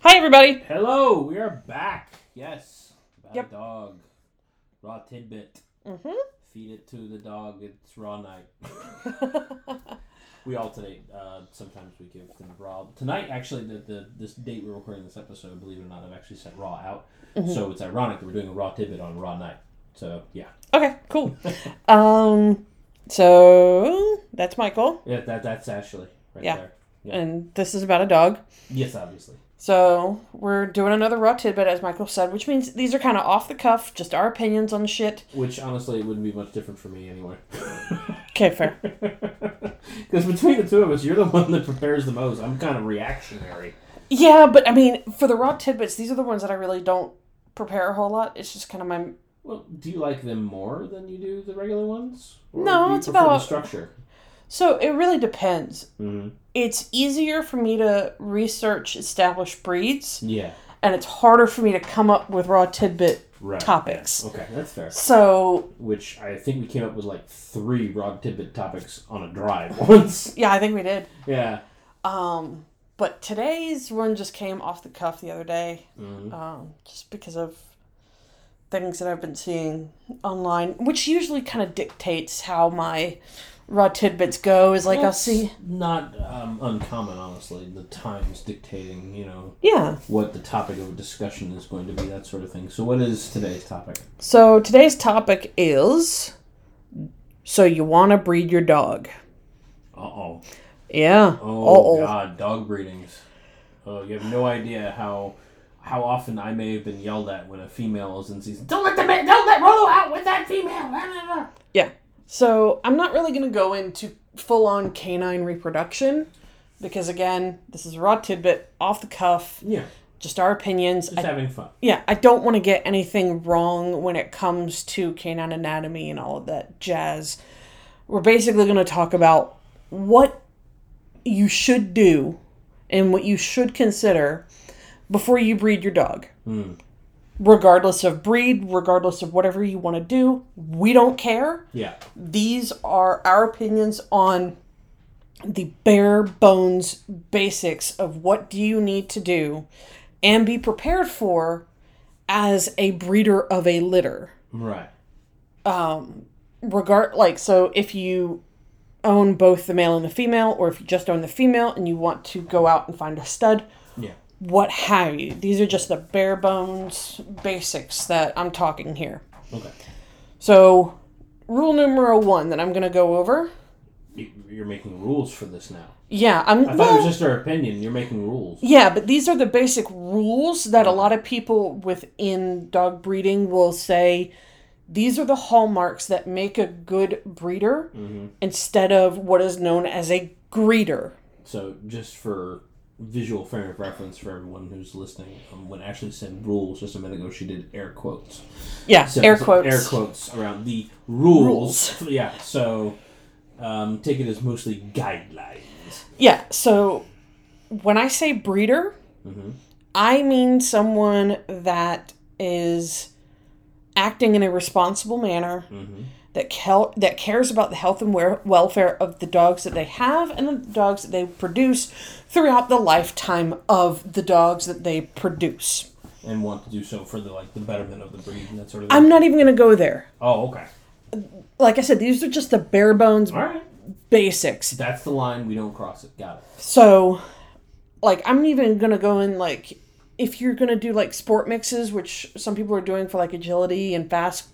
Hi, everybody. Hello, we are back. Yes, about Yep. a dog. Raw tidbit. Mm-hmm. Feed it to the dog. It's raw night. We alternate. Uh, sometimes we give them raw. Tonight, actually, the, the this date we're recording this episode, believe it or not, I've actually sent raw out. Mm-hmm. So it's ironic that we're doing a raw tidbit on raw night. So yeah, okay, cool. um, so that's Michael, yeah, that that's Ashley right Yeah. there. Yeah. and this is about a dog. Yes, obviously. So we're doing another raw tidbit, as Michael said, which means these are kind of off the cuff, just our opinions on shit. Which honestly, wouldn't be much different for me anyway. Okay, fair. Because between the two of us, you're the one that prepares the most. I'm kind of reactionary. Yeah, but I mean, for the raw tidbits, these are the ones that I really don't prepare a whole lot. It's just kind of my Well, do you like them more than you do the regular ones? Or No, it's about- structure. So it really depends. Mm-hmm. It's easier for me to research established breeds, Yeah, and it's harder for me to come up with raw tidbit right. topics. yeah. Okay, that's fair. So Which I think we came up with like three raw tidbit topics on a drive once. yeah, I think we did. yeah. Um, but today's one just came off the cuff the other day, Mhm. um, just because of things that I've been seeing online, which usually kind of dictates how my raw tidbits go. Is like I'll That's see, Not um, uncommon, honestly. The times dictating, you know, yeah. what the topic of discussion is going to be, that sort of thing. So, what is today's topic? So today's topic is, so you want to breed your dog? Uh oh. Yeah. Oh Uh-oh. God, dog breedings. Oh, you have no idea how how often I may have been yelled at when a female is in season. Don't let the ma- don't let Rolo out with that female. Blah, blah, blah." Yeah. So I'm not really going to go into full on canine reproduction because, again, this is a raw tidbit, off the cuff, Yeah, just our opinions. just I, having fun. yeah, I don't want to get anything wrong when it comes to canine anatomy and all of that jazz. We're basically going to talk about what you should do and what you should consider before you breed your dog. Hmm. Regardless of breed, regardless of whatever you want to do, we don't care. Yeah, these are our opinions on the bare bones basics of what do you need to do and be prepared for as a breeder of a litter. Right. Um regard like so if you own both the male and the female or if you just own the female and you want to go out and find a stud Yeah, what have you these are just the bare bones basics that i'm talking here okay. so rule numero one that i'm going to go over You- You're making rules for this now. yeah i'm I thought it was just our opinion. You're making rules. Yeah, but these are the basic rules that a lot of people within dog breeding will say these are the hallmarks that make a good breeder mm-hmm. instead of what is known as a greeder. So, just for visual frame of reference for everyone who's listening, um, when Ashley said rules just a minute ago, she did air quotes. Yeah, So- air quotes. Air quotes around the rules. Yeah. So, um, take it as mostly guidelines. Yeah, so when I say breeder, Mhm. I mean someone that is acting in a responsible manner. That, kel- that cares about the health and wer- welfare of the dogs that they have and the dogs that they produce throughout the lifetime of the dogs that they produce. and want to do so for the like the betterment of the breed and that sort of thing. I'm not even going to go there. oh, okay. Like I said, these are just the bare bones All right. basics. That's the line. We don't cross it. Got it. So, like, I'm even gonna go in like if you're gonna do like sport mixes, which some people are doing for like agility and fast,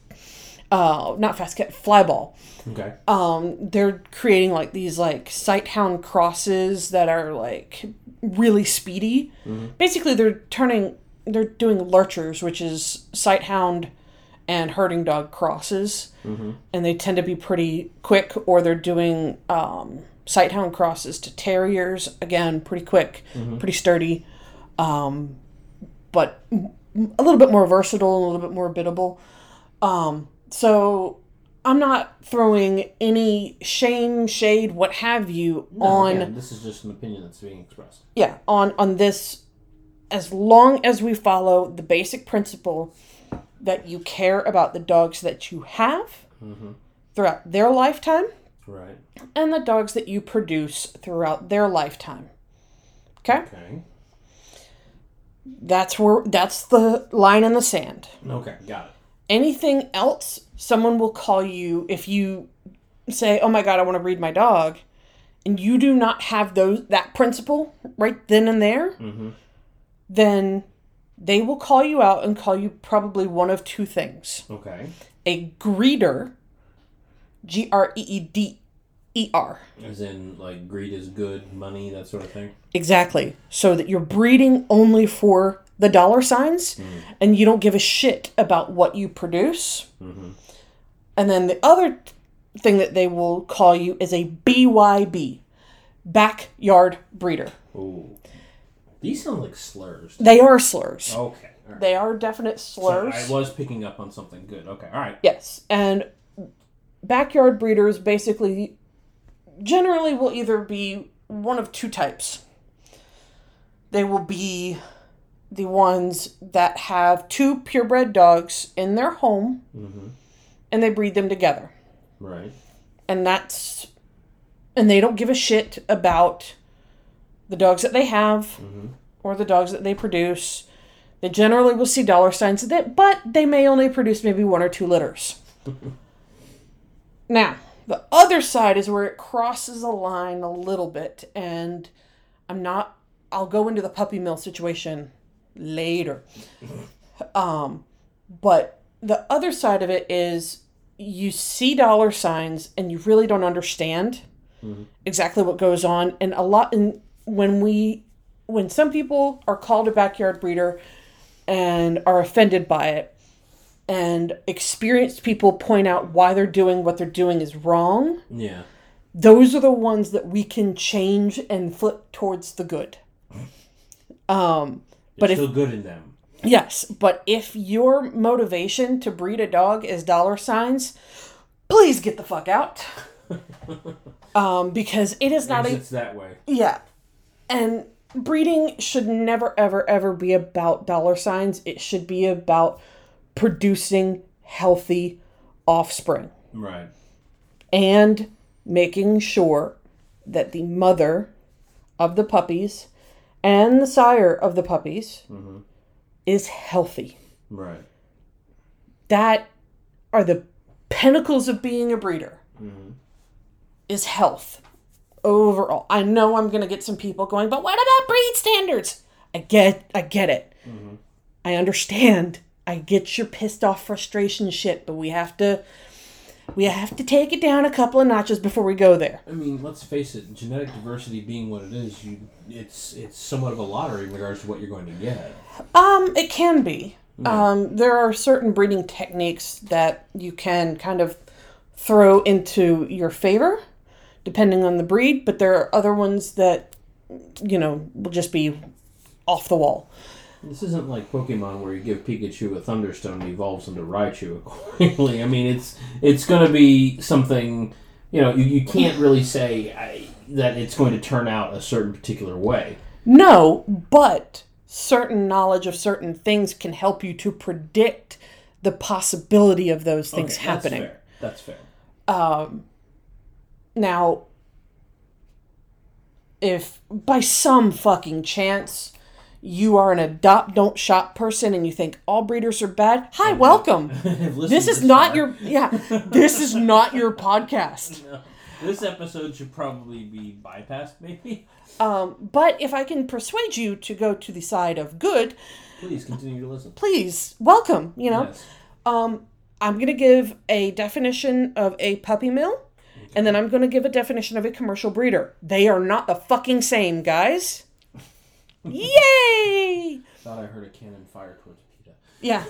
uh, not fast cat, fly ball. Okay. Um, they're creating like these like sighthound crosses that are like really speedy. Basically, they're turning, they're doing lurchers, which is sighthound and herding dog crosses, and they tend to be pretty quick. Or they're doing um, sighthound crosses to terriers, again, pretty quick, pretty sturdy, um, but a little bit more versatile and a little bit more biddable. Um, so I'm not throwing any shame, shade, what have you No, on again, this is just an opinion that's being expressed. yeah on on this as long as we follow the basic principle that you care about the dogs that you have mm-hmm. throughout their lifetime Right. and the dogs that you produce throughout their lifetime. Okay? Okay. That's where that's the line in the sand. Okay, got it. Anything else, someone will call you if you say, "Oh my god, I want to breed my dog." And you do not have those that principle right then and there, Mm-hmm. then they will call you out and call you probably one of two things. Okay. A greeder, G R E E D E R. As in, like, greed is good, money, that sort of thing. Exactly. So that you're breeding only for the dollar signs mm-hmm. and you don't give a shit about what you produce. Mm-hmm. And then the other thing that they will call you is a BYB, backyard breeder. Ooh. These sound like slurs. They are slurs. Okay. Right. They are definite So slurs. I was picking up on something good. Okay. All right. Yes, and backyard breeders basically generally will either be one of two types. They will be the ones that have two purebred dogs in their home mm-hmm. and they breed them together. Right. And that's and they don't give a shit about the dogs that they have mm-hmm. or the dogs that they produce. They generally will see dollar signs that but they may only produce maybe one or two litters. now, the other side is where it crosses a line a little bit and I'm not I'll go into the puppy mill situation later. Um but the other side of it is you see dollar signs and you really don't understand exactly what goes on and a lot and when we when some people are called a backyard breeder and are offended by it and experienced people point out why they're doing what they're doing is wrong Yeah. those are the ones that we can change and flip towards the good um But But if- still good in them. Yes, but if your motivation to breed a dog is dollar signs, please get the fuck out. um, because it is not a Exits that way. yeah, and breeding should never ever ever be about dollar signs. It should be about producing healthy offspring Right. and making sure that the mother of the puppies and the sire of the puppies mm-hmm. is healthy. Right. that are the pinnacles of being a breeder mm-hmm. is health overall. I know i'm going to get some people going but what about breed standards? I get i get it. Mm-hmm. I understand. I get your pissed off frustration shit but we have to we have to take it down a couple of notches before we go there I mean, let's face it. Genetic diversity being what it is, you it's it's somewhat of a lottery in regards to what you're going to get. Um, it can be. Um, there are certain breeding techniques that you can kind of throw into your favor, depending on the breed, but there are other ones that, you know, will just be off the wall. This isn't like Pokemon where you give Pikachu a Thunderstone and evolves into Raichu accordingly. I mean, it's it's going to be something. You know, you, you can't really say I, that it's going to turn out a certain particular way. No, but certain knowledge of certain things can help you to predict the possibility of those things Okay, happening. That's fair. That's fair. Um, Now, if by some fucking chance you are an adopt don't shop person and you think all breeders are bad, hi, welcome. This is not far. your yeah, this is not your podcast. This episode should probably be bypassed, maybe. Um, but if I can persuade you to go to the side of good, Please continue to listen. please welcome, you know. Yes. Um, I'm going to give a definition of a puppy mill, and then I'm going to give a definition of a commercial breeder. They are not the fucking same, guys. Yay! Thought I heard a cannon fire towards PETA. Yeah.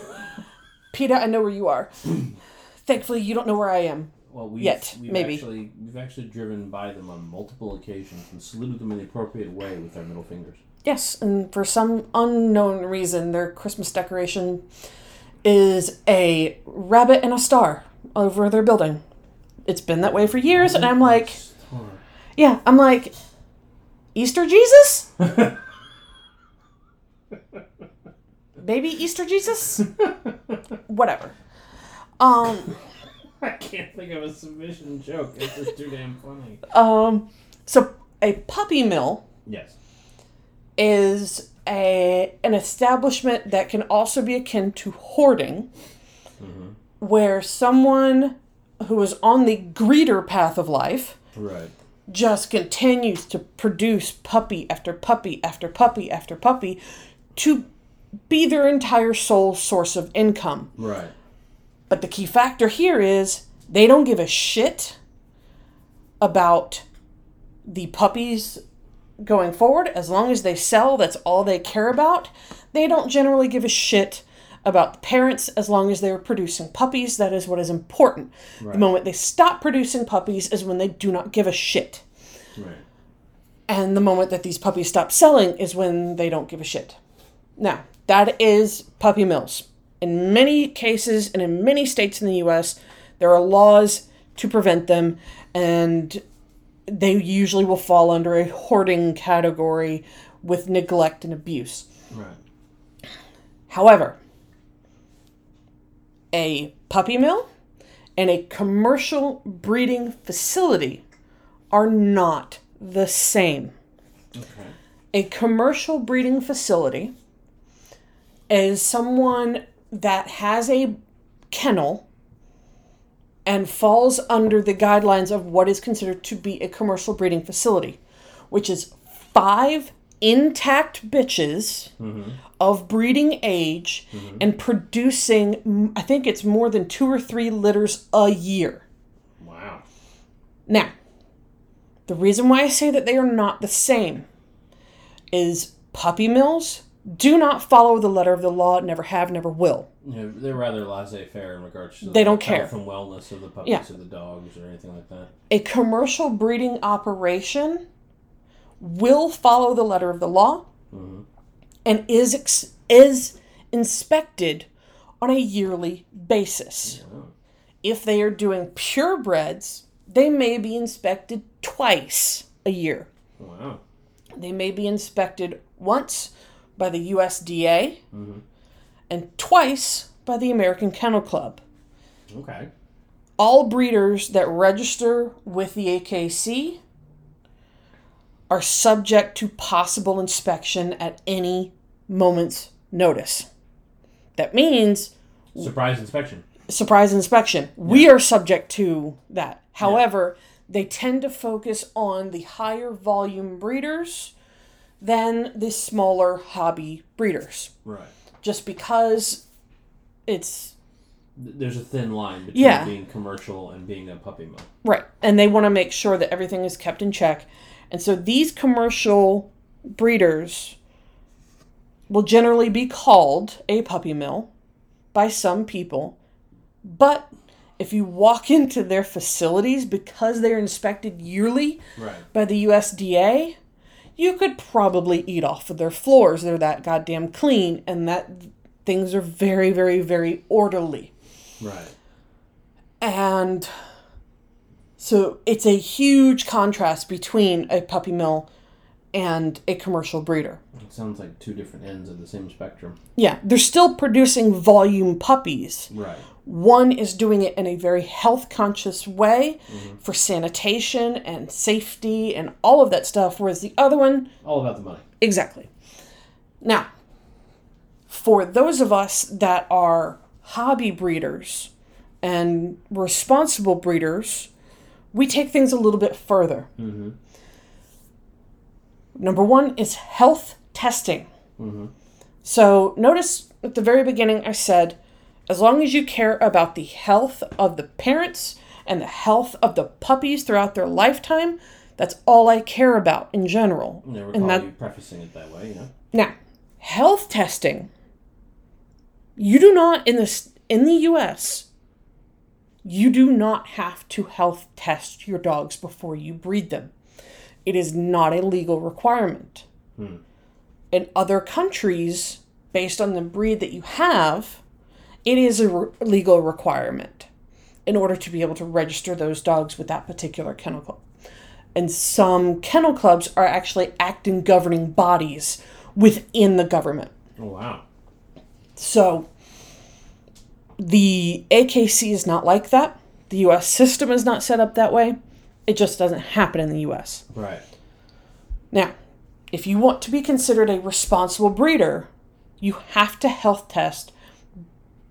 PETA, I know where you are. Thankfully, you don't know where I am. Well, we've, Yet, we've maybe. actually we've actually driven by them on multiple occasions and saluted them in the appropriate way with our middle fingers. Yes, and for some unknown reason, their Christmas decoration is a rabbit and a star over their building. It's been that way for years, and I'm like, Star. yeah, I'm like, Easter Jesus? Baby Easter Jesus? Whatever. Um, I can't think of a submission joke. It's just too damn funny. um, so a puppy mill Yes. is a an establishment that can also be akin to hoarding, where someone who is on the greeder path of life Right. just continues to produce puppy after puppy after puppy after puppy to be their entire sole source of income. Right. But the key factor here is they don't give a shit about the puppies going forward. As long as they sell, that's all they care about. They don't generally give a shit about the parents as long as they're producing puppies. That is what is important. The moment they stop producing puppies is when they do not give a shit. Right. And the moment that these puppies stop selling is when they don't give a shit. Now, that is puppy mills. In many cases and in many states in the US, there are laws to prevent them, and they usually will fall under a hoarding category with neglect and abuse. Right. However, a puppy mill and a commercial breeding facility are not the same. Okay. A commercial breeding facility is someone that has a kennel and falls under the guidelines of what is considered to be a commercial breeding facility, which is five intact bitches mm-hmm. of breeding age mm-hmm. and producing, I think it's more than two or three litters a year. Wow. Now, the reason why I say that they are not the same is puppy mills do not follow the letter of the law, never have, never will. Yeah, they're rather laissez-faire in regards to They the don't care. health and wellness of the puppies Yeah. or the dogs or anything like that. A commercial breeding operation will follow the letter of the law mm-hmm. and is ex- is inspected on a yearly basis. If they are doing purebreds, they may be inspected twice a year. Wow. They may be inspected once by the USDA mm-hmm. and twice by the American Kennel Club. Okay. All breeders that register with the AKC are subject to possible inspection at any moment's notice. That means Surprise inspection. surprise inspection. We are subject to that. However, they tend to focus on the higher volume breeders than the smaller hobby breeders. Right. Just because it's There's a thin line between Yeah. being commercial and being a puppy mill. right, and they want to make sure that everything is kept in check. And so these commercial breeders will generally be called a puppy mill by some people, but if you walk into their facilities because they're inspected yearly Right. by the USDA, you could probably eat off of their floors. They're that goddamn clean, and that things are very, very, very orderly. Right. And so it's a huge contrast between a puppy mill and a commercial breeder. Sounds like two different ends of the same spectrum. Yeah, they're still producing volume puppies. Right. One is doing it in a very health conscious way mm-hmm. for sanitation and safety and all of that stuff, whereas the other one All about the money. Exactly. Now, for those of us that are hobby breeders and responsible breeders, we take things a little bit further. Mm-hmm. Number one is health testing. Mm-hmm. So, notice at the very beginning, I said, as long as you care about the health of the parents and the health of the puppies throughout their lifetime, that's all I care about in general. Recall And that, you prefacing it that way, you know? now, health testing. You do not in this in the US. You do not have to health test your dogs before you breed them. It is not a legal requirement. Hmm. In other countries, based on the breed that you have, it is a re- legal requirement in order to be able to register those dogs with that particular kennel club. And some kennel clubs are actually acting governing bodies within the government. Oh, wow. So the AKC is not like that. The US system is not set up that way. It just doesn't happen in the US. Right. Now, if you want to be considered a responsible breeder, you have to health test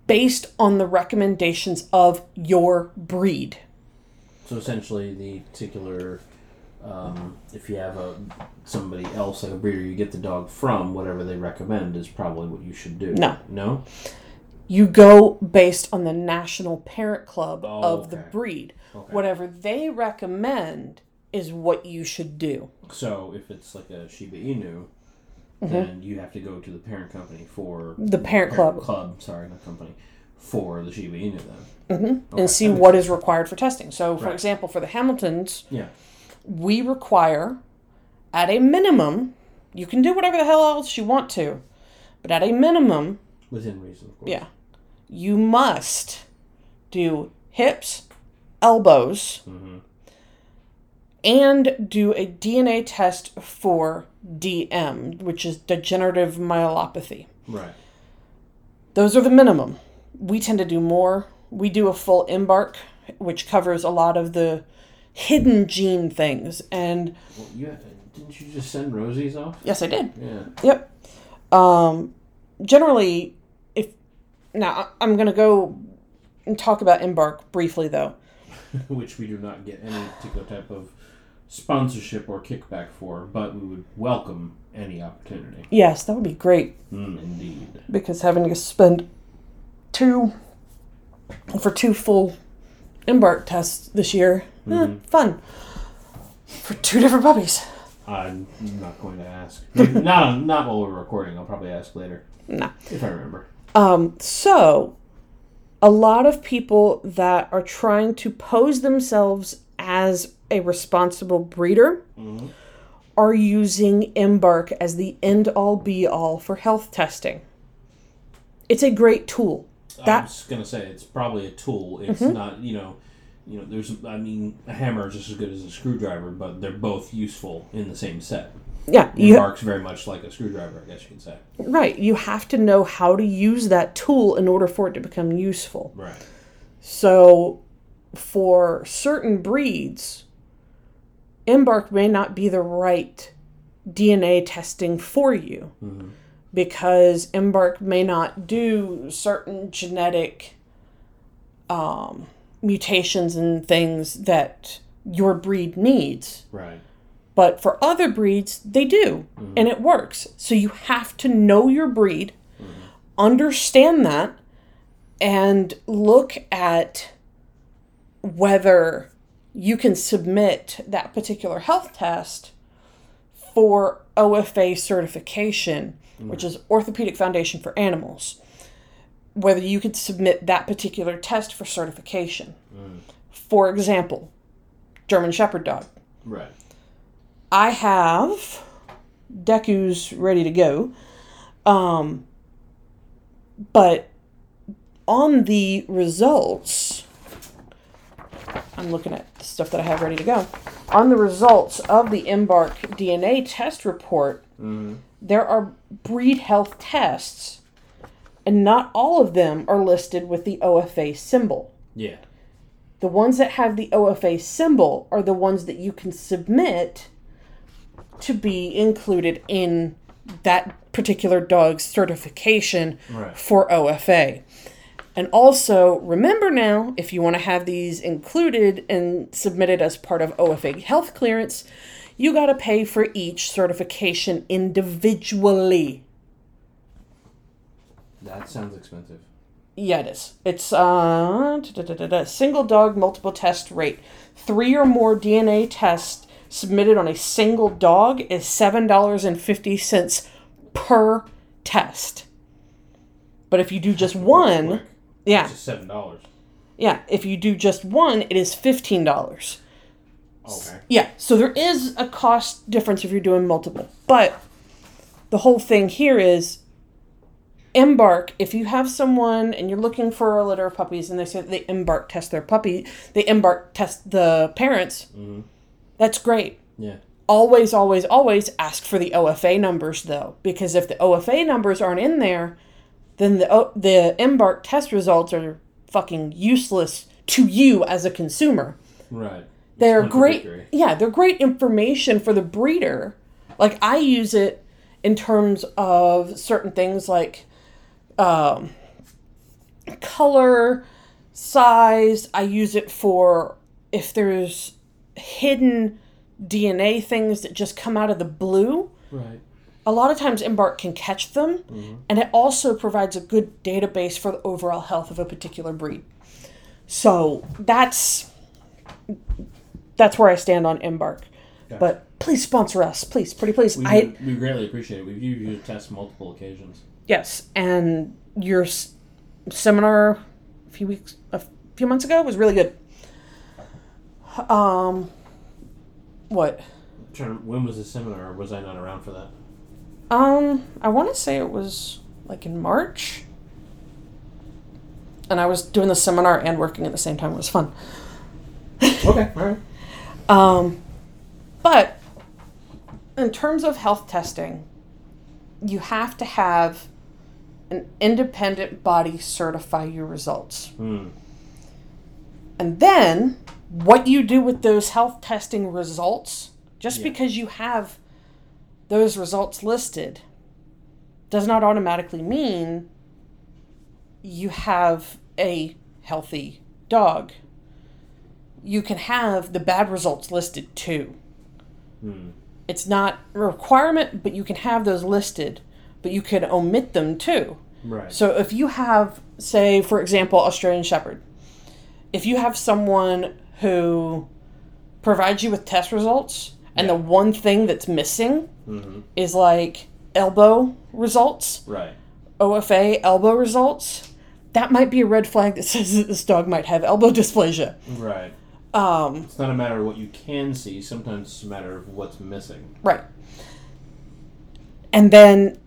based on the recommendations of your breed. So essentially, the particular, um, if you have a somebody else like a breeder, you get the dog from whatever they recommend is probably what you should do. No. No. You go based on the National Parent Club Oh, of the breed. Okay. Whatever they recommend is what you should do. So if it's like a Shiba Inu, then you have to go to the parent company for Mm-hmm. The parent club. Club, sorry, not company, for the Shiba Inu then. Okay, and see what is required for testing. So, for Right. example, for the Hamiltons, Yeah. we require, at a minimum, you can do whatever the hell else you want to, but at a minimum, Within reason, of course. yeah, you must do hips, elbows, Mm-hmm. And do a DNA test for DM, which is degenerative myelopathy. Right. Those are the minimum. We tend to do more. We do a full embark, which covers a lot of the hidden gene things. And Well, you didn't you just send Rosie's off? yes, I did. Yeah. Yep. Um, generally, if now I'm going to go and talk about embark briefly, though. Which we do not get any particular type of sponsorship or kickback for, but we would welcome any opportunity. Yes, that would be great Mm, indeed. because having to spend two for two full embark tests this year, eh, fun for two different puppies. I'm not going to ask. Not not while we're recording. I'll probably ask later Nah. if I remember. Um, so, a lot of people that are trying to pose themselves as a responsible breeder are using Embark as the end all be all for health testing. It's a great tool. I was gonna say it's probably a tool. It's Mm-hmm. not you know, you know. There's I mean a hammer is just as good as a screwdriver, but they're both useful in the same set. yeah, you Embark's very much like a screwdriver, I guess you could say. right. You have to know how to use that tool in order for it to become useful. Right. So, for certain breeds, Embark may not be the right DNA testing for you mm-hmm. because Embark may not do certain genetic um, mutations and things that your breed needs. Right. But for other breeds, they do, mm-hmm. and it works. So you have to know your breed, mm-hmm. understand that, and look at whether you can submit that particular health test for OFA certification, which is Orthopedic Foundation for Animals. Whether you could submit that particular test for certification. For example, German Shepherd dog. Right. I have Deku's ready to go. Um, but on the results, I'm looking at the stuff that I have ready to go. On the results of the Embark DNA test report, mm-hmm. there are breed health tests, and not all of them are listed with the OFA symbol. Yeah. The ones that have the OFA symbol are the ones that you can submit to be included in that particular dog's certification Right. for OFA. And also, remember now, if you want to have these included and submitted as part of OFA health clearance, you got to pay for each certification individually. That sounds expensive. Yeah, it is. It's uh single dog multiple test rate. Three or more DNA tests submitted on a single dog is seven dollars and fifty cents per test. But if you do just one. Yeah, It's seven dollars. yeah, if you do just one, it is fifteen dollars. Okay. Yeah, so there is a cost difference if you're doing multiple. But the whole thing here is embark. If you have someone and you're looking for a litter of puppies and they say that they embark test their puppy, they embark test the parents, mm-hmm. that's great. Yeah. Always, always, always ask for the OFA numbers though, because if the OFA numbers aren't in there, then the O- the embark test results are fucking useless to you as a consumer Right. they're great yeah they're great information for the breeder Like I use it in terms of certain things like um, color, size. I use it for if there's hidden DNA things that just come out of the blue. Right. A lot of times Embark can catch them, and it also provides a good database for the overall health of a particular breed. So that's that's where I stand on Embark. But please sponsor us, please, pretty please. We, I we greatly appreciate it. We've used your test multiple occasions. yes, and your s- seminar a few weeks, a few months ago was really good. Um, what? When was the seminar? Or was I not around for that? Um, I want to say it was like in March. And I was doing the seminar and working at the same time. It was fun. Okay. All right. Um, but in terms of health testing, you have to have an independent body certify your results. Hmm. And then what you do with those health testing results, just Yeah. because you have those results listed, does not automatically mean you have a healthy dog. You can have the bad results listed too. Hmm. It's not a requirement, but you can have those listed, but you can omit them too. Right. So if you have, say, for example, Australian Shepherd, if you have someone who provides you with test results and Yeah. the one thing that's missing hmm is like elbow results, Right. OFA elbow results, that might be a red flag that says that this dog might have elbow dysplasia. Right. Um, It's not a matter of what you can see. Sometimes it's a matter of what's missing. Right. And then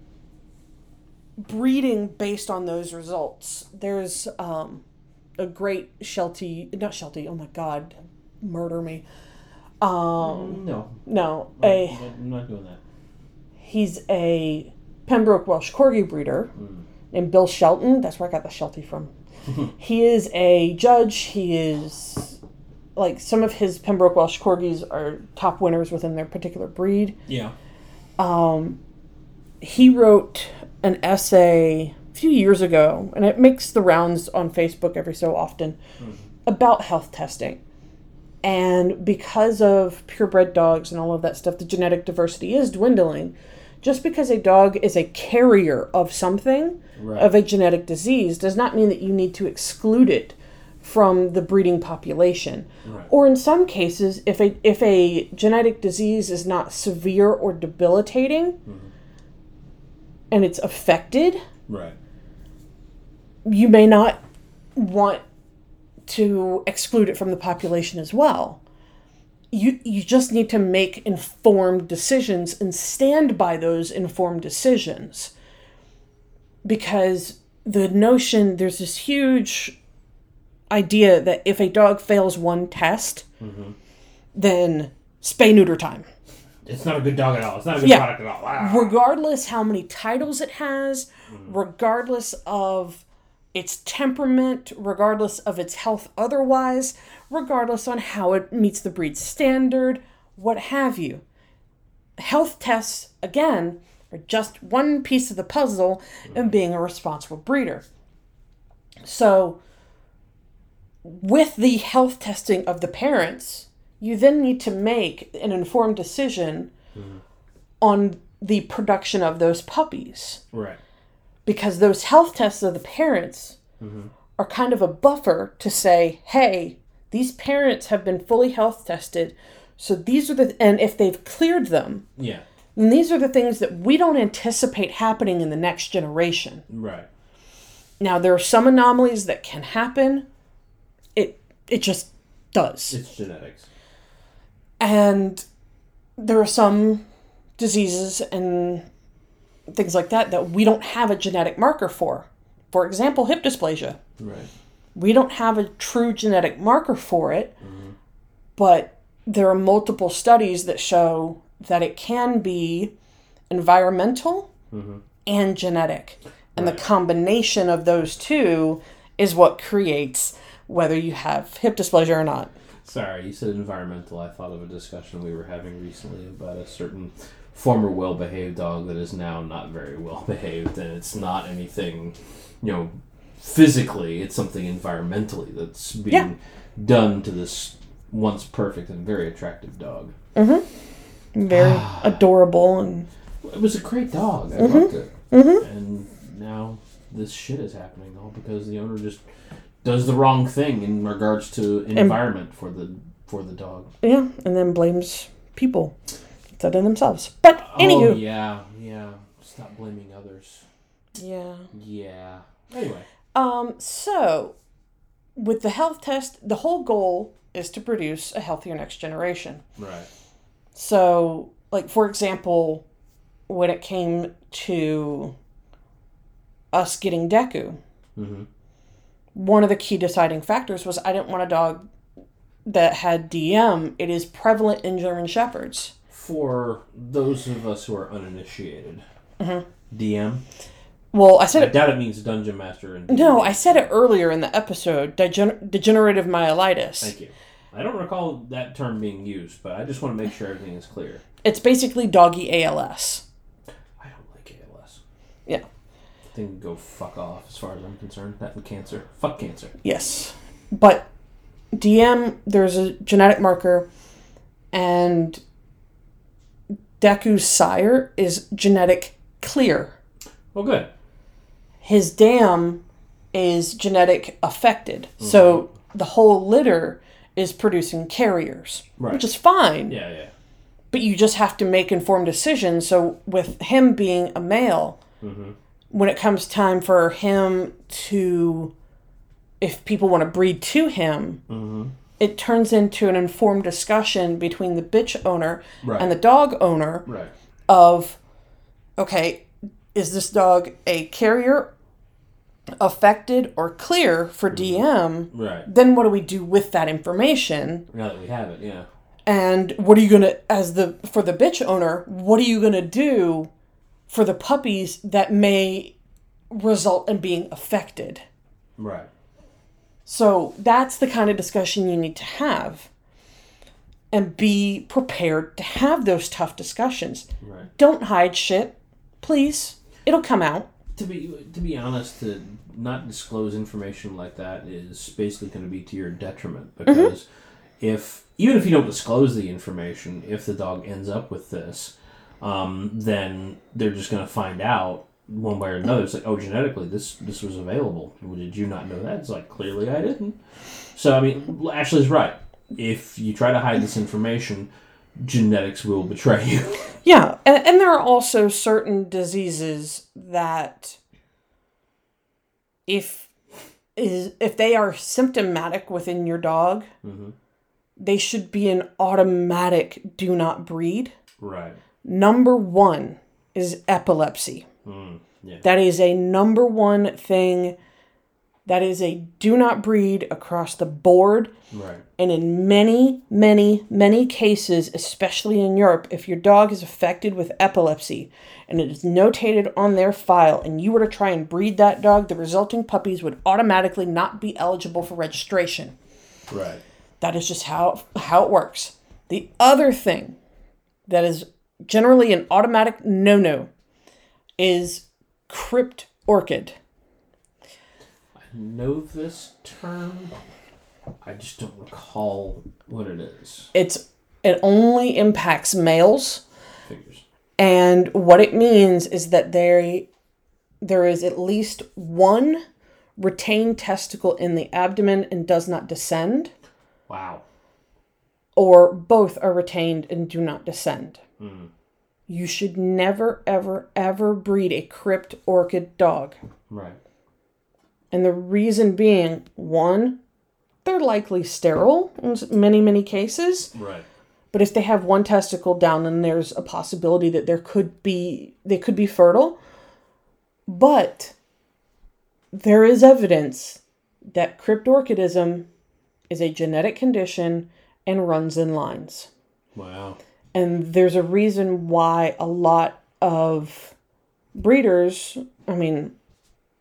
breeding based on those results. There's um, a great Sheltie, not Sheltie, oh my God, murder me. Um, No. no, I'm a not- I'm not doing that. he's a Pembroke Welsh Corgi breeder named Bill Shelton. That's where I got the Sheltie from. he is a judge. He is like some of his Pembroke Welsh Corgis are top winners within their particular breed. Yeah. um, he wrote an essay a few years ago, and it makes the rounds on Facebook every so often about health testing. And because of purebred dogs and all of that stuff, the genetic diversity is dwindling. Just because a dog is a carrier of something, Right. of a genetic disease, does not mean that you need to exclude it from the breeding population. Right. Or in some cases, if a if a genetic disease is not severe or debilitating mm-hmm. and it's affected, Right. you may not want to exclude it from the population as well. You you just need to make informed decisions and stand by those informed decisions. Because the notion there's this huge idea that if a dog fails one test, mm-hmm. then spay neuter time. It's not a good dog at all. It's not a good Yeah. product at all. Regardless how many titles it has, mm-hmm. regardless of its temperament, regardless of its health otherwise, regardless on how it meets the breed standard, what have you. Health tests, again, are just one piece of the puzzle in being a responsible breeder. So, with the health testing of the parents, you then need to make an informed decision mm-hmm. on the production of those puppies Right. Because those health tests of the parents mm-hmm. are kind of a buffer to say, hey, these parents have been fully health tested. So these are the, and if they've cleared them, Yeah. then these are the things that we don't anticipate happening in the next generation. Right. Now, there are some anomalies that can happen. It, it just does. It's genetics. And there are some diseases and things like that that we don't have a genetic marker for. For example, hip dysplasia. Right. We don't have a true genetic marker for it, but there are multiple studies that show that it can be environmental and genetic. And the combination of those two is what creates whether you have hip dysplasia or not. Sorry, you said environmental. I thought of a discussion we were having recently about a certain former well behaved dog that is now not very well behaved, and it's not anything, you know, physically. It's something environmentally that's being Yeah. done to this once perfect and very attractive dog. Mm-hmm. Very adorable and It was a great dog. I Mm-hmm. loved it. And now this shit is happening all because the owner just does the wrong thing in regards to environment for the for the dog. yeah, and then blames people instead of themselves. But Oh anywho, yeah, yeah. Stop blaming others. yeah. Yeah. Anyway. Um, so with the health test, the whole goal is to produce a healthier next generation. Right. So, like for example, when it came to us getting Deku, Mm-hmm. one of the key deciding factors was I didn't want a dog that had DM. It is prevalent in German Shepherds. For those of us who are uninitiated, Mm-hmm. DM. Well, I said I it. doubt it means dungeon master. And No, I said it earlier in the episode. Degen- degenerative myelitis. Thank you. I don't recall that term being used, but I just want to make sure everything is clear. It's basically doggy ALS. I don't like ALS. Yeah. Thing go fuck off as far as I'm concerned. That and cancer. Fuck cancer. Yes. But DM, there's a genetic marker, and Deku's sire is genetic clear. Well, good. His dam is genetic affected. So mm-hmm. the whole litter is producing carriers, Right. which is fine. Yeah, yeah. But you just have to make informed decisions. So with him being a male, mm-hmm. when it comes time for him to, if people want to breed to him, mm-hmm. It turns into an informed discussion between the bitch owner Right. and the dog owner Right. of, okay, is this dog a carrier, affected, or clear for mm-hmm. DM? Right. Then what do we do with that information? Now that we have it, yeah. and what are you gonna as the for the bitch owner what are you gonna do for the puppies that may result in being affected Right. So that's the kind of discussion you need to have and be prepared to have those tough discussions. Right. don't hide shit please. It'll come out. To be to be honest, to not disclose information like that is basically going to be to your detriment because if even if you don't disclose the information, if the dog ends up with this, um, then they're just going to find out one way or another. It's like, oh, genetically, this this was available. Did you not know that? It's like clearly I didn't. So I mean, Ashley's right. If you try to hide this information, genetics will betray you. yeah and, and there are also certain diseases that if is if they are symptomatic within your dog mm-hmm. they should be an automatic do not breed right. number one is epilepsy Mm, yeah. that is a number one thing that is a do not breed across the board Right. and in many, many, many cases, especially in Europe, if your dog is affected with epilepsy and it is notated on their file and you were to try and breed that dog, the resulting puppies would automatically not be eligible for registration. Right. That is just how, how it works. The other thing that is generally an automatic no no is crypt orchid. I know this term. I just don't recall what it is. It's it only impacts males. Figures. And what it means is that there, there is at least one retained testicle in the abdomen and does not descend, Wow. or both are retained and do not descend. Hmm. You should never, ever, ever breed a crypt orchid dog. Right. And the reason being one, they're likely sterile in many, many cases. Right. But if they have one testicle down, then there's a possibility that there could be they could be fertile. But there is evidence that cryptorchidism is a genetic condition and runs in lines. Wow. And there's a reason why a lot of breeders, I mean,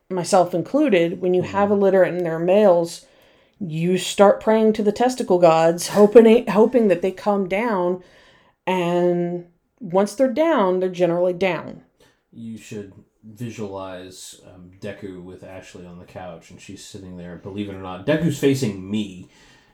myself included, when you have a litter and they're males, you start praying to the testicle gods, hoping hoping that they come down and once they're down, they're generally down. You should visualize um, Deku with Ashley on the couch, and she's sitting there. Believe it or not, Deku's facing me,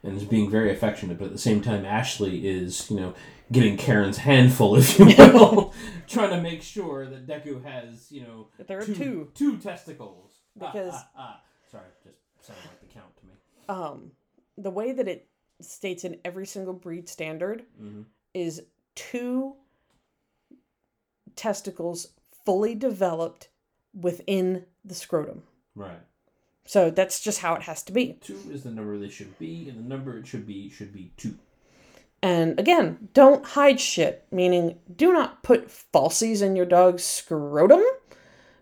and is being very affectionate. But at the same time, Ashley is, you know, getting Karen's handful, if you will, trying to make sure that Deku has, you know, That there are two, two. two testicles. Ah, Because- ah, ah. sorry, just sounded like the count to me. Um, the way that it states in every single breed standard Mhm. is two testicles fully developed within the scrotum. Right. So that's just how it has to be. Two is the number they should be, and the number it should be should be two. And again, don't hide shit, meaning do not put falsies in your dog's scrotum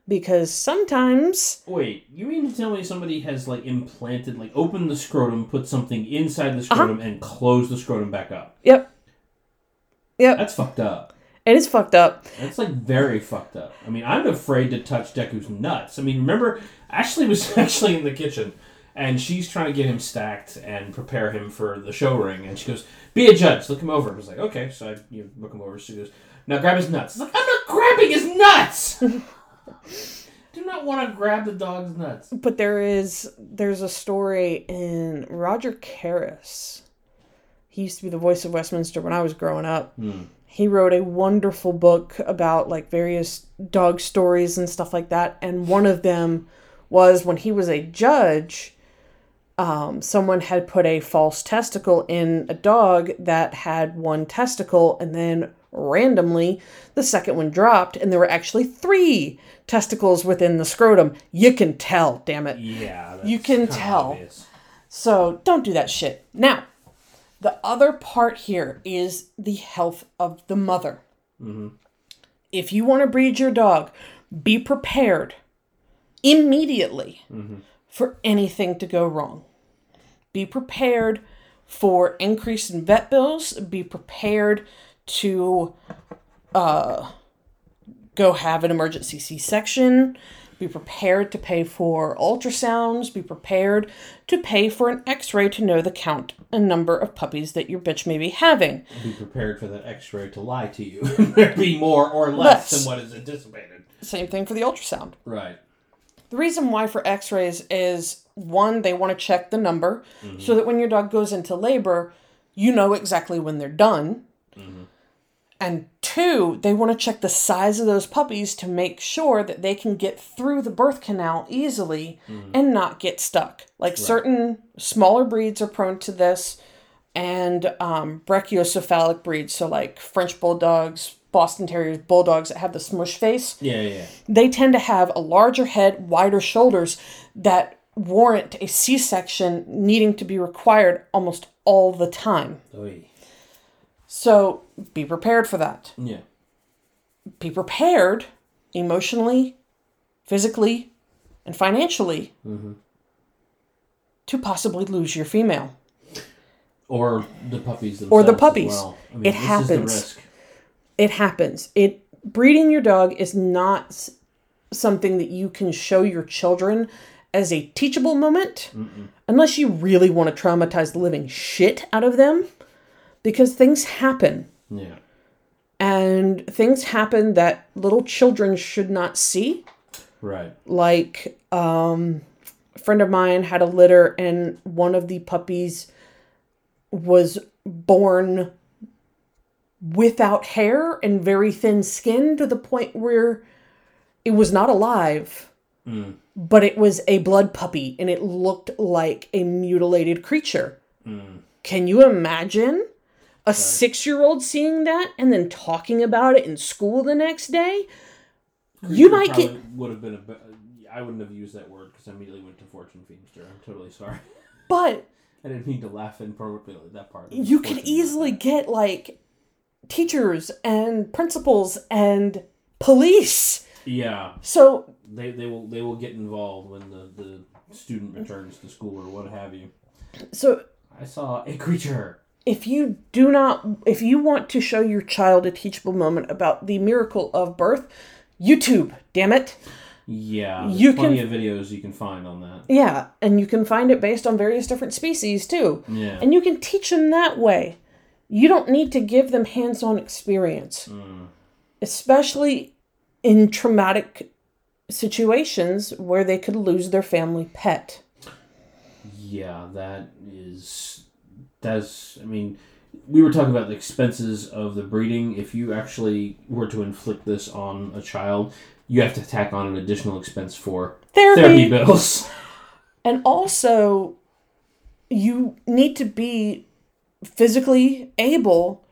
because sometimes Wait, you mean to tell me somebody has like implanted, like opened the scrotum, put something inside Uh-huh. the scrotum, and closed the scrotum back up? yep. Yep, That's fucked up. it is fucked up. That's like very fucked up. I mean, I'm afraid to touch Deku's nuts. I mean, remember, Ashley was actually in the kitchen and she's trying to get him stacked and prepare him for the show ring. And she goes, Be a judge, look him over. I was like, Okay. So I you know, look him over. She goes, Now grab his nuts. I was like, I'm not grabbing his nuts! Do not want to grab the dog's nuts. But there is there's a story in Roger Caras. He used to be the voice of Westminster when I was growing up. Hmm. He wrote a wonderful book about like various dog stories and stuff like that. And one of them was when he was a judge, um, someone had put a false testicle in a dog that had one testicle, and then randomly the second one dropped, and there were actually three testicles within the scrotum. You can tell, damn it. Yeah. You can tell. obvious. So don't do that shit. Now, the other part here is the health of the mother. If you want to breed your dog, be prepared immediately for anything to go wrong. Be prepared for increase in vet bills. Be prepared to uh, go have an emergency C section. Be prepared to pay for ultrasounds. Be prepared to pay for an x ray to know the count and number of puppies that your bitch may be having. Be prepared for that x ray to lie to you. be more or less, Less. than what is anticipated. Same thing for the ultrasound. Right. The reason why for x rays is one, they want to check the number mm-hmm. so that when your dog goes into labor, you know exactly when they're done. Mm-hmm. And two, they want to check the size of those puppies to make sure that they can get through the birth canal easily mm-hmm. and not get stuck. Like certain smaller breeds are prone to this, and um, brachycephalic breeds, so like French bulldogs, Boston Terriers, bulldogs that have the smush face Yeah, yeah. they tend to have a larger head, wider shoulders that warrant a C section needing to be required almost all the time. Oy. So be prepared for that. Yeah. Be prepared emotionally, physically, and financially mm-hmm. to possibly lose your female. Or the puppies. Or the puppies. well. I mean, It this Is the happens. It happens. It breeding your dog is not something that you can show your children as a teachable moment unless you really want to traumatize the living shit out of them because things happen Yeah. and things happen that little children should not see Right. like um a friend of mine had a litter and one of the puppies was born without hair and very thin skin to the point where it was not alive but it was a blood puppy and it looked like a mutilated creature can you imagine a six-year-old seeing that and then talking about it in school the next day you might get would have been a. I wouldn't have used that word because I immediately went to fortune fiendster. I'm totally sorry. but I didn't mean to laugh inappropriately at that part. you could easily get like teachers and principals and police. Yeah, So they, they will they will get involved when the, the student returns to school or what have you. so I saw a creature. if you do not if you want to show your child a teachable moment about the miracle of birth, YouTube, damn it. Yeah, there's You plenty can- of videos you can find on that. Yeah, and you can find it based on various different species too. Yeah, And you can teach them that way. You don't need to give them hands-on experience. especially in traumatic situations where they could lose their family pet. Yeah, that is that's I mean we were talking about the expenses of the breeding. If you actually were to inflict this on a child, you have to tack on an additional expense for Therapy. therapy bills. And also, you need to be physically able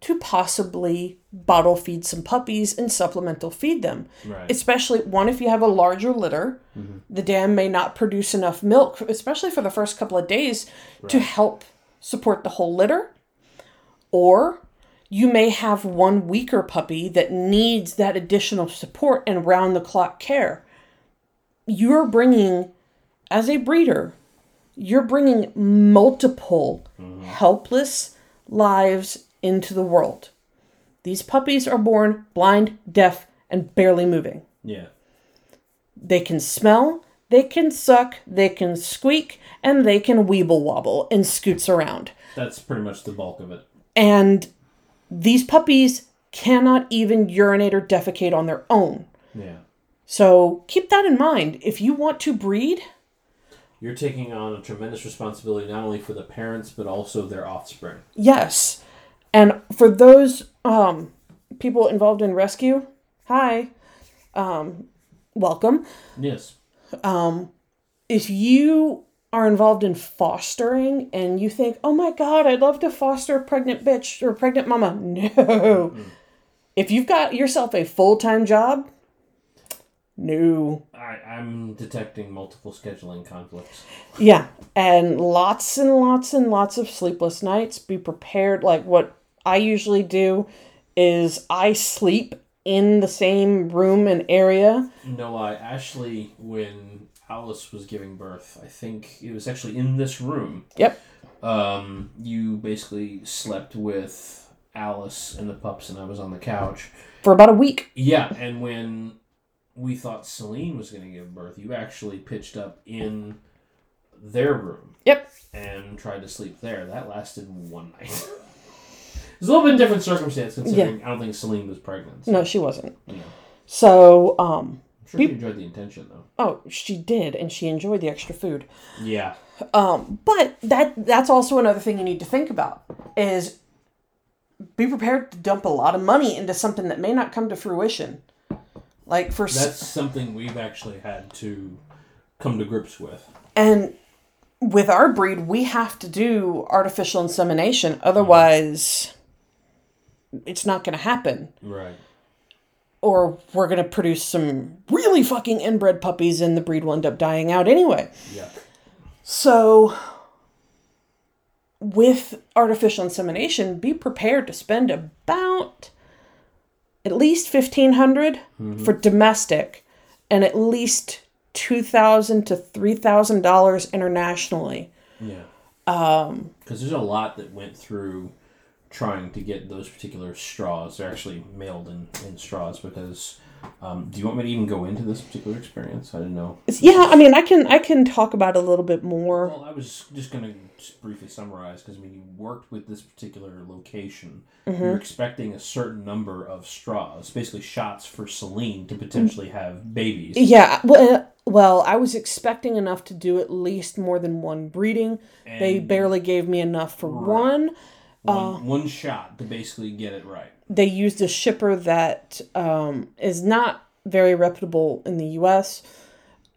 to possibly bottle feed some puppies and supplemental feed them. Right. Especially, one, if you have a larger litter, mm-hmm. the dam may not produce enough milk, especially for the first couple of days, to help support the whole litter. Or you may have one weaker puppy that needs that additional support and round the clock care. You're bringing, as a breeder, you're bringing multiple helpless lives into the world. These puppies are born blind, deaf, and barely moving. yeah. They can smell, they can suck, they can squeak, and they can weeble wobble and scoots around. That's pretty much the bulk of it. And these puppies cannot even urinate or defecate on their own. Yeah. So keep that in mind. If you want to breed, You're taking on a tremendous responsibility not only for the parents but also their offspring. yes. And for those um, people involved in rescue, hi, um, welcome. Yes. if you are involved in fostering and you think, oh my God, I'd love to foster a pregnant bitch or a pregnant mama. No. If you've got yourself a full time job, no. I, I'm detecting multiple scheduling conflicts. Yeah. And lots and lots and lots of sleepless nights. Be prepared. Like what I usually do is I sleep in the same room and area. No lie, Ashley, when Alice was giving birth, I think it was actually in this room. Yep. Um, you basically slept with Alice and the pups, and I was on the couch. For about a week. Yeah, and when we thought Celine was going to give birth, you actually pitched up in their room Yep. and tried to sleep there. That lasted one night. It's a little bit different circumstance considering I don't think Celine was pregnant. so, No, she wasn't. know. So, um, I'm sure she enjoyed the intention though. oh, she did, and she enjoyed the extra food. Yeah. Um, but that that's also another thing you need to think about is be prepared to dump a lot of money into something that may not come to fruition. Like for s- That's something we've actually had to come to grips with. and with our breed, we have to do artificial insemination, otherwise it's not going to happen. Right. Or we're going to produce some really fucking inbred puppies and the breed will end up dying out anyway. Yeah. So, with artificial insemination, be prepared to spend about at least fifteen for domestic, and at least two thousand to three thousand dollars internationally. Yeah. Um. Because there's a lot that went through trying to get those particular straws. They're actually mailed in, in straws because. Um, do you want me to even go into this particular experience? I didn't know. Yeah, I mean, I can I can talk about it a little bit more. Well, I was just going to just briefly summarize because I mean, you worked with this particular location, Mm-hmm. you're expecting a certain number of straws, basically shots for Celine to potentially have babies. Yeah, well, well, I was expecting enough to do at least more than one breeding. they barely gave me enough for one. One, one shot to basically get it right. they used a shipper that um, is not very reputable in the US.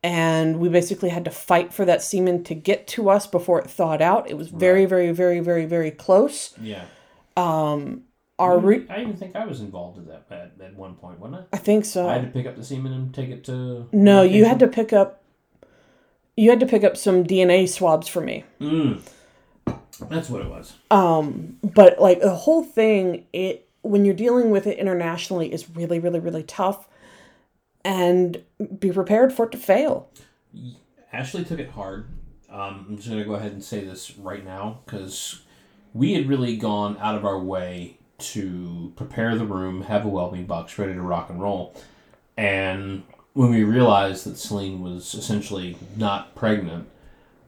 And we basically had to fight for that semen to get to us before it thawed out. It was very, very, very, very, very close. Yeah. Our re- I even think I was involved in that at, at one point, wasn't I I think so. I? I had to pick up the semen and take it to. no, you had to pick up. You had to pick up some DNA swabs for me. Mm. That's what it was. Um, but like the whole thing it when you're dealing with it internationally is really really really tough and be prepared for it to fail Ashley took it hard. Um, I'm just gonna go ahead and say this right now because we had really gone out of our way to prepare the room, have a whelping box ready to rock and roll, and when we realized that Celine was essentially not pregnant,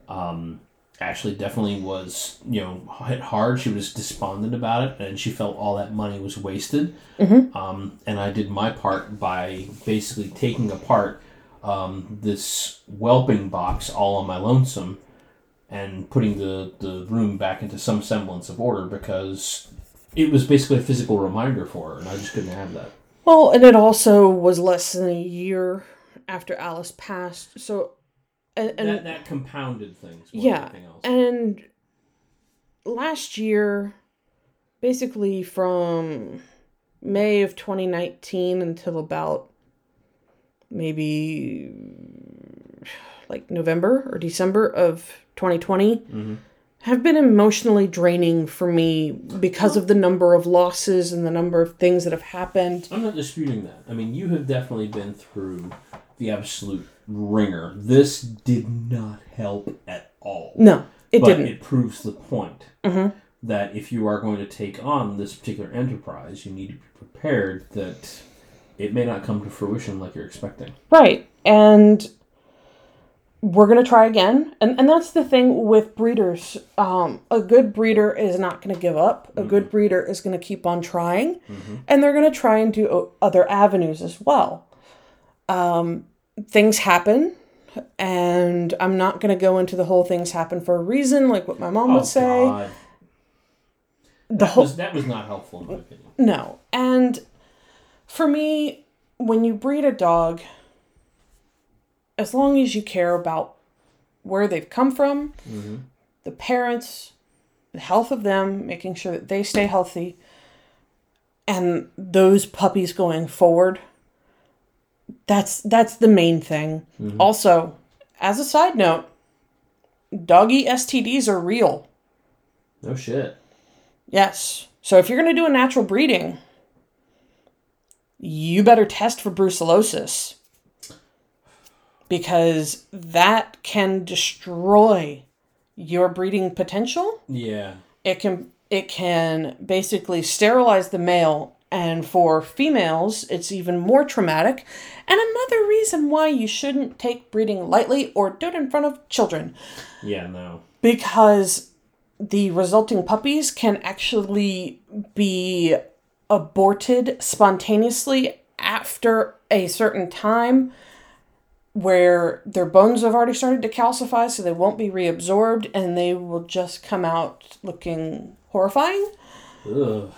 um, Ashley definitely was, you know, hit hard. She was despondent about it, and she felt all that money was wasted. Mm-hmm. Um, and I did my part by basically taking apart um, this whelping box all on my lonesome and putting the, the room back into some semblance of order because it was basically a physical reminder for her, and I just couldn't have that. Well, and it also was less than a year after Alice passed. So, and, and that, that compounded things yeah, than anything else. and last year, basically from May of 2019 until about maybe like November or December of 2020 Mhm. have been emotionally draining for me because of the number of losses and the number of things that have happened. I'm not disputing that. I mean, you have definitely been through the absolute wringer. This did not help at all. No, it but didn't. it proves the point Mhm. that if you are going to take on this particular enterprise, you need to be prepared that it may not come to fruition like you're expecting. Right. And we're going to try again. And, and that's the thing with breeders. Um, a good breeder is not going to give up. A good breeder is going to keep on trying. And they're going to try and do other avenues as well. Um, things happen. And I'm not going to go into the whole things happen for a reason, like what my mom would oh, say. Oh, God. The That whole was, that was not helpful in my opinion. No. And for me, when you breed a dog, as long as you care about where they've come from, mm-hmm. the parents, the health of them, making sure that they stay healthy, and those puppies going forward, that's that's the main thing. Mm-hmm. Also, as a side note, doggy STDs are real. No shit. Yes. So if you're going to do a natural breeding, you better test for brucellosis because that can destroy your breeding potential. Yeah. It can it can basically sterilize the male and for females it's even more traumatic. And another reason why you shouldn't take breeding lightly or do it in front of children Yeah, no. because the resulting puppies can actually be aborted spontaneously after a certain time where their bones have already started to calcify so they won't be reabsorbed and they will just come out looking horrifying. Ugh.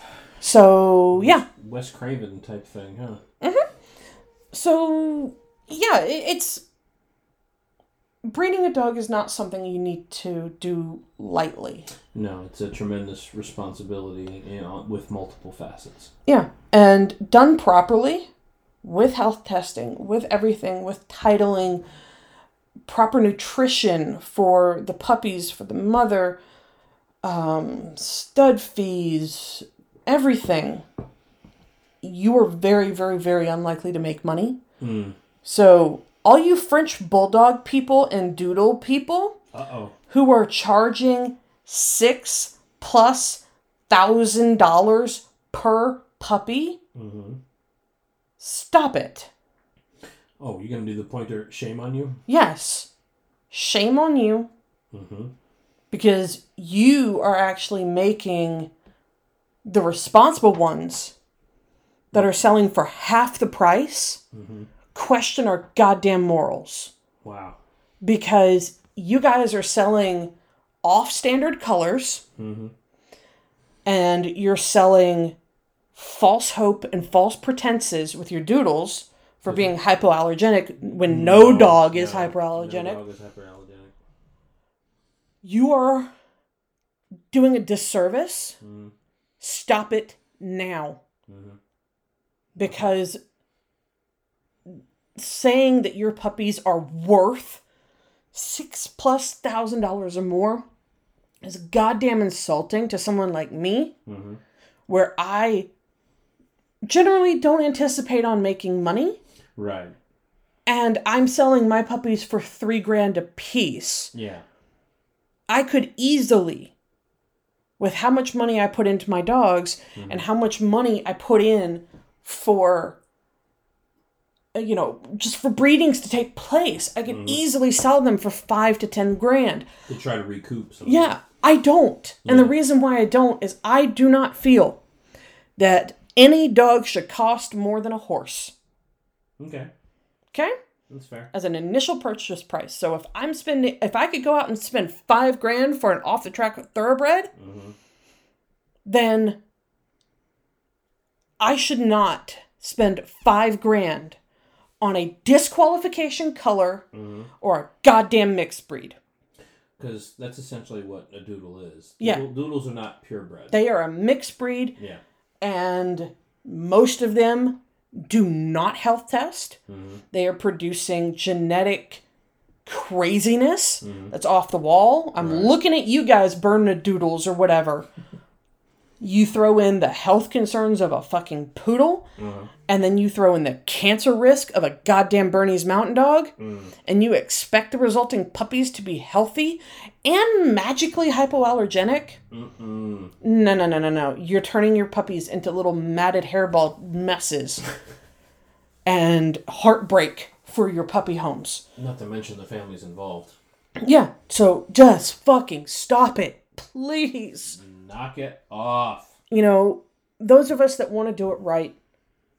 So, yeah. Wes Craven type thing, huh? Mhm. So, yeah, it, it's breeding a dog is not something you need to do lightly. No, it's a tremendous responsibility you know, with multiple facets. Yeah, and done properly, with health testing, with everything, with titling, proper nutrition for the puppies, for the mother, um, stud fees, everything, you are very, very, very unlikely to make money. Hmm. So, all you French bulldog people and doodle people Uh oh. who are charging six plus thousand dollars per puppy, Mm-hmm. stop it. Oh, you're gonna do the pointer shame on you? Yes, shame on you Mm-hmm. because you are actually making the responsible ones that are selling for half the price question our goddamn morals. Wow. because you guys are selling off standard colors Mm-hmm. and you're selling false hope and false pretenses with your doodles for being hypoallergenic when no, dog is no, hypoallergenic. No dog is hyperallergenic. You are doing a disservice. Mm. Stop it now. Mhm. Because saying that your puppies are worth six plus thousand dollars or more is goddamn insulting to someone like me, Mhm. where I generally don't anticipate on making money. Right. And I'm selling my puppies for three grand a piece. Yeah. I could easily, with how much money I put into my dogs and how much money I put in for uh, you know, just for breedings to take place. I could easily sell them for five to ten grand. To try to recoup some. Yeah, I don't. And the reason why I don't is I do not feel that any dog should cost more than a horse. Okay. Okay? That's fair. As an initial purchase price. So if I'm spending, if I could go out and spend five grand for an off the track thoroughbred, Mm-hmm. then I should not spend five grand on a disqualification color Mm-hmm. or a goddamn mixed breed. Because that's essentially what a doodle is. Yeah. Doodle- Doodles are not purebred. They are a mixed breed, yeah. and most of them do not health test. Mm-hmm. They are producing genetic craziness that's off the wall. I'm Right. looking at you guys Bernedoodles or whatever. You throw in the health concerns of a fucking poodle, Uh-huh. and then you throw in the cancer risk of a goddamn Bernese Mountain Dog, and you expect the resulting puppies to be healthy and magically hypoallergenic. Mm-mm. No, no, no, no, no. You're turning your puppies into little matted hairball messes and heartbreak for your puppy homes. Not to mention the families involved. Yeah, so just fucking stop it, please. Knock it off. You know, those of us that want to do it right,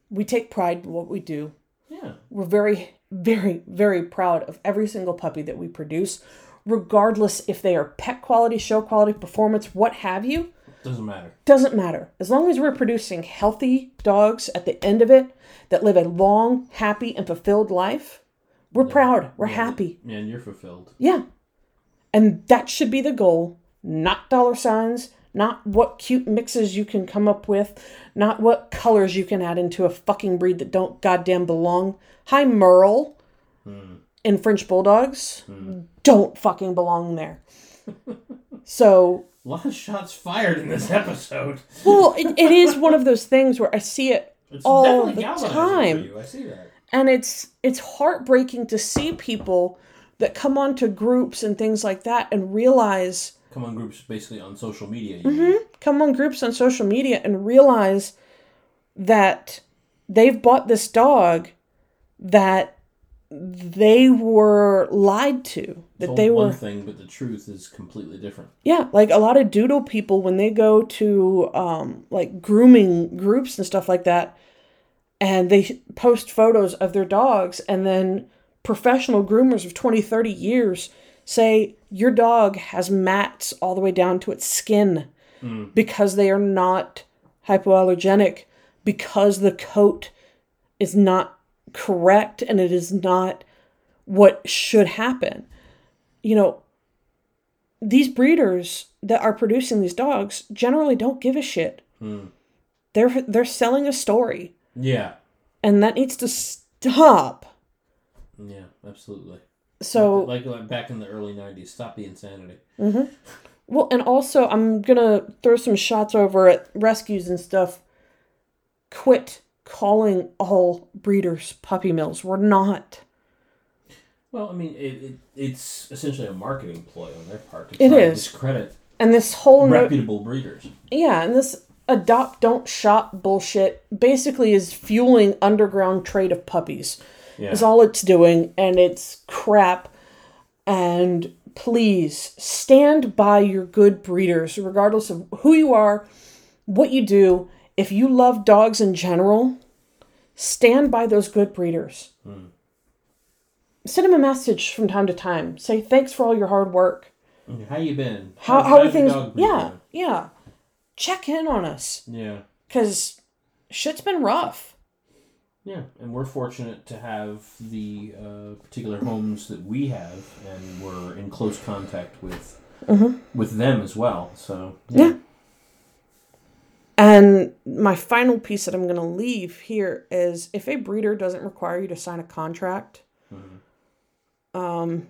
we take pride in what we do. Yeah. We're very, very, very proud of every single puppy that we produce, regardless if they are pet quality, show quality, performance, what have you. Doesn't matter. Doesn't matter. As long as we're producing healthy dogs at the end of it that live a long, happy, and fulfilled life, we're proud. We're happy. Yeah, and you're fulfilled. Yeah. And that should be the goal, not dollar signs, not what cute mixes you can come up with, not what colors you can add into a fucking breed that don't goddamn belong. Hi, Merle hmm. and French Bulldogs hmm. don't fucking belong there. so A lot of shots fired in this episode. Well, it, it is one of those things where I see it It's all the time. for you. I see that. and it's it's heartbreaking to see people that come onto groups and things like that and realize Come on groups basically on social media. You Mm-hmm. come on groups on social media and realize that they've bought this dog that they were lied to that Told they one were thing, but the truth is completely different. Yeah, like a lot of doodle people when they go to um like grooming groups and stuff like that and they post photos of their dogs and then professional groomers of 20 30 years say your dog has mats all the way down to its skin mm. because they are not hypoallergenic because the coat is not correct and it is not what should happen you know these breeders that are producing these dogs generally don't give a shit. Mm. They're they're selling a story, Yeah. and that needs to stop. Yeah, absolutely. So like, like back in the early '90s, stop the insanity. Mhm. well, and also I'm gonna throw some shots over at rescues and stuff. Quit calling all breeders puppy mills. We're not. Well, I mean, it, it it's essentially a marketing ploy on their part to It try and discredit And this whole no- reputable breeders. Yeah, and this adopt don't shop bullshit basically is fueling underground trade of puppies. Yeah. Is all it's doing and it's crap. And please stand by your good breeders regardless of who you are, what you do. If you love dogs in general, stand by those good breeders. Hmm. Send them a message from time to time. Say thanks for all your hard work. Mm-hmm. How you been? How, How's- how are things? Yeah, yeah. Check in on us Yeah. because shit's been rough. Yeah, and we're fortunate to have the uh, particular homes that we have, and we're in close contact with with them as well. So Mm-hmm. Yeah. And my final piece that I'm going to leave here is if a breeder doesn't require you to sign a contract, um,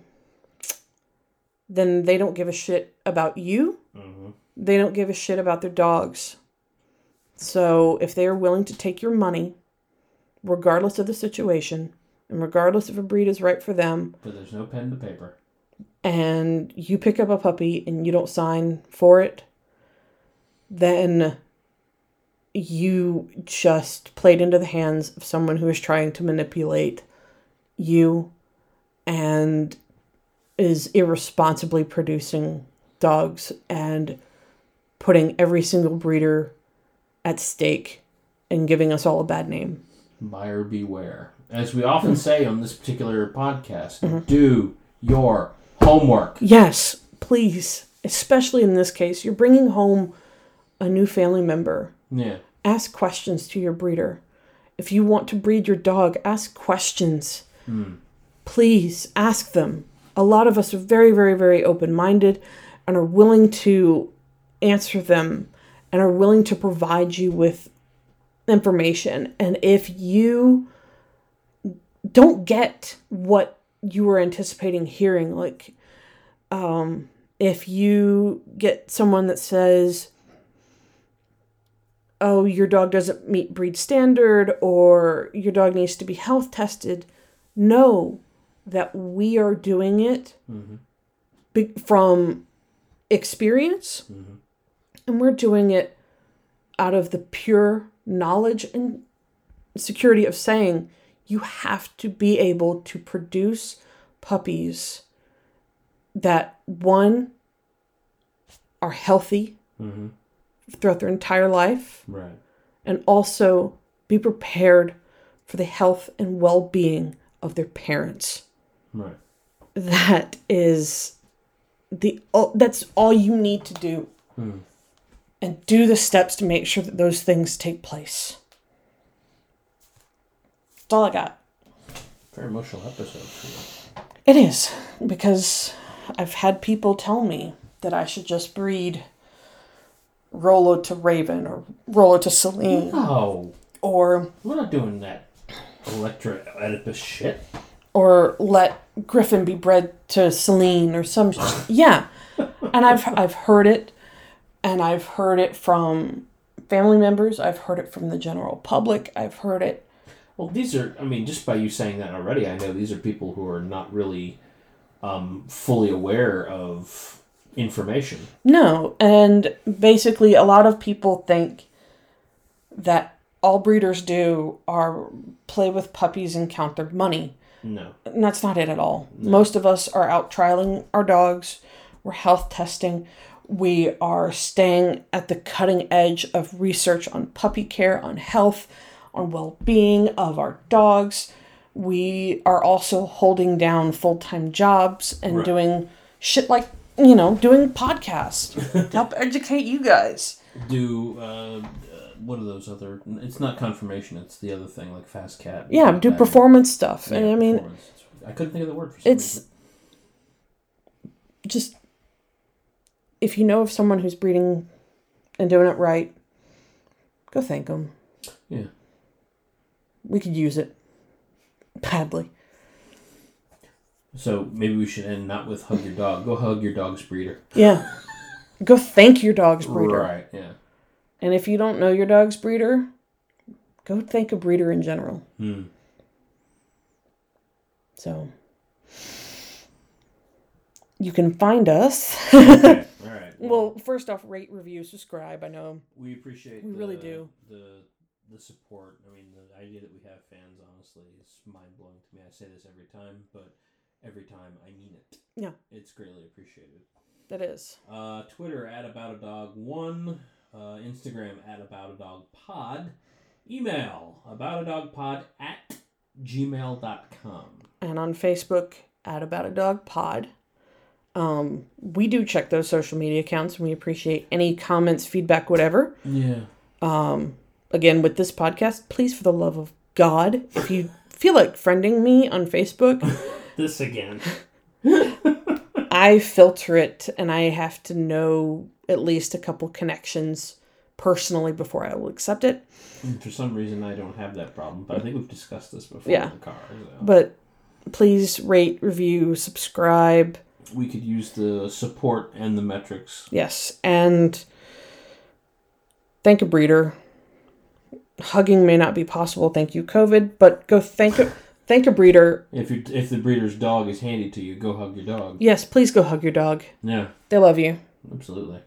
then they don't give a shit about you. Mhm. They don't give a shit about their dogs. So if they are willing to take your money, regardless of the situation, and regardless if a breed is right for them, but there's no pen to paper. and you pick up a puppy and you don't sign for it, then you just played into the hands of someone who is trying to manipulate you and is irresponsibly producing dogs and putting every single breeder at stake and giving us all a bad name. Buyer beware. As we often mm. say on this particular podcast, mm-hmm. do your homework. Yes, please, especially in this case, you're bringing home a new family member. Yeah. Ask questions to your breeder. If you want to breed your dog, ask questions. Mm. Please ask them. A lot of us are very, very, very open minded and are willing to answer them and are willing to provide you with information. And if you don't get what you were anticipating hearing, like um, if you get someone that says, oh, your dog doesn't meet breed standard or your dog needs to be health tested, know that we are doing it be- from experience. And we're doing it out of the pure knowledge and security of saying you have to be able to produce puppies that one are healthy mm-hmm. throughout their entire life Right. and also be prepared for the health and well-being of their parents Right. that is the that's all you need to do mm. And do the steps to make sure that those things take place that's all i got Very emotional episode for you. it is because i've had people tell me that i should just breed rolo to raven or rolo to celine No, or we're not doing that Electra Oedipus shit. or let Griffin be bred to Celine or some sh- yeah. And I've I've heard it and I've heard it from family members, I've heard it from the general public, I've heard it Well, these are, I mean, just by you saying that already, I know these are people who are not really um, fully aware of information. no, and basically a lot of people think that all breeders do are play with puppies and count their money. No. And that's not it at all. Most of us are out trialing our dogs. We're health testing. We are staying at the cutting edge of research on puppy care, on health, on well being of our dogs. We are also holding down full time jobs and Right. doing shit like, you know, doing podcasts to help educate you guys. Do, uh, uh, what are those other, it's not conformation, it's the other thing, like Fast Cat. Yeah, do performance stuff. Yeah, and I mean. I couldn't think of the word for it's reason. just if you know of someone who's breeding and doing it right, go thank them. Yeah. We could use it badly. So maybe we should end not with hug your dog. Go hug your dog's breeder. Yeah. go thank your dog's breeder. Right, yeah. And if you don't know your dog's breeder, go thank a breeder in general. Hmm. So you can find us. Okay, right. well, first off, rate, review, subscribe. I know. we appreciate we the, really do. the the support. I mean, the idea that we have fans, honestly, is mind blowing to me. I say this every time, but every time I mean it. Yeah. It's greatly appreciated. That is. Uh, Twitter at about a dog one, uh, Instagram at about a dog pod, email about a dog pod at gmail.com. and on Facebook at About a Dog Pod. Um, we do check those social media accounts and we appreciate any comments, feedback, whatever. Yeah. Um, Again, with this podcast, please, for the love of God, if you feel like friending me on Facebook, This again. I filter it and I have to know at least a couple connections personally before I will accept it. And for some reason, I don't have that problem, but I think we've discussed this before Yeah. in the car. so. But please rate, review, subscribe. We could use the support and the metrics. Yes, and thank a breeder. Hugging may not be possible, thank you, COVID, but go thank a thank a breeder. If you if the breeder's dog is handy to you, go hug your dog. Yes, please go hug your dog. Yeah, They love you. absolutely.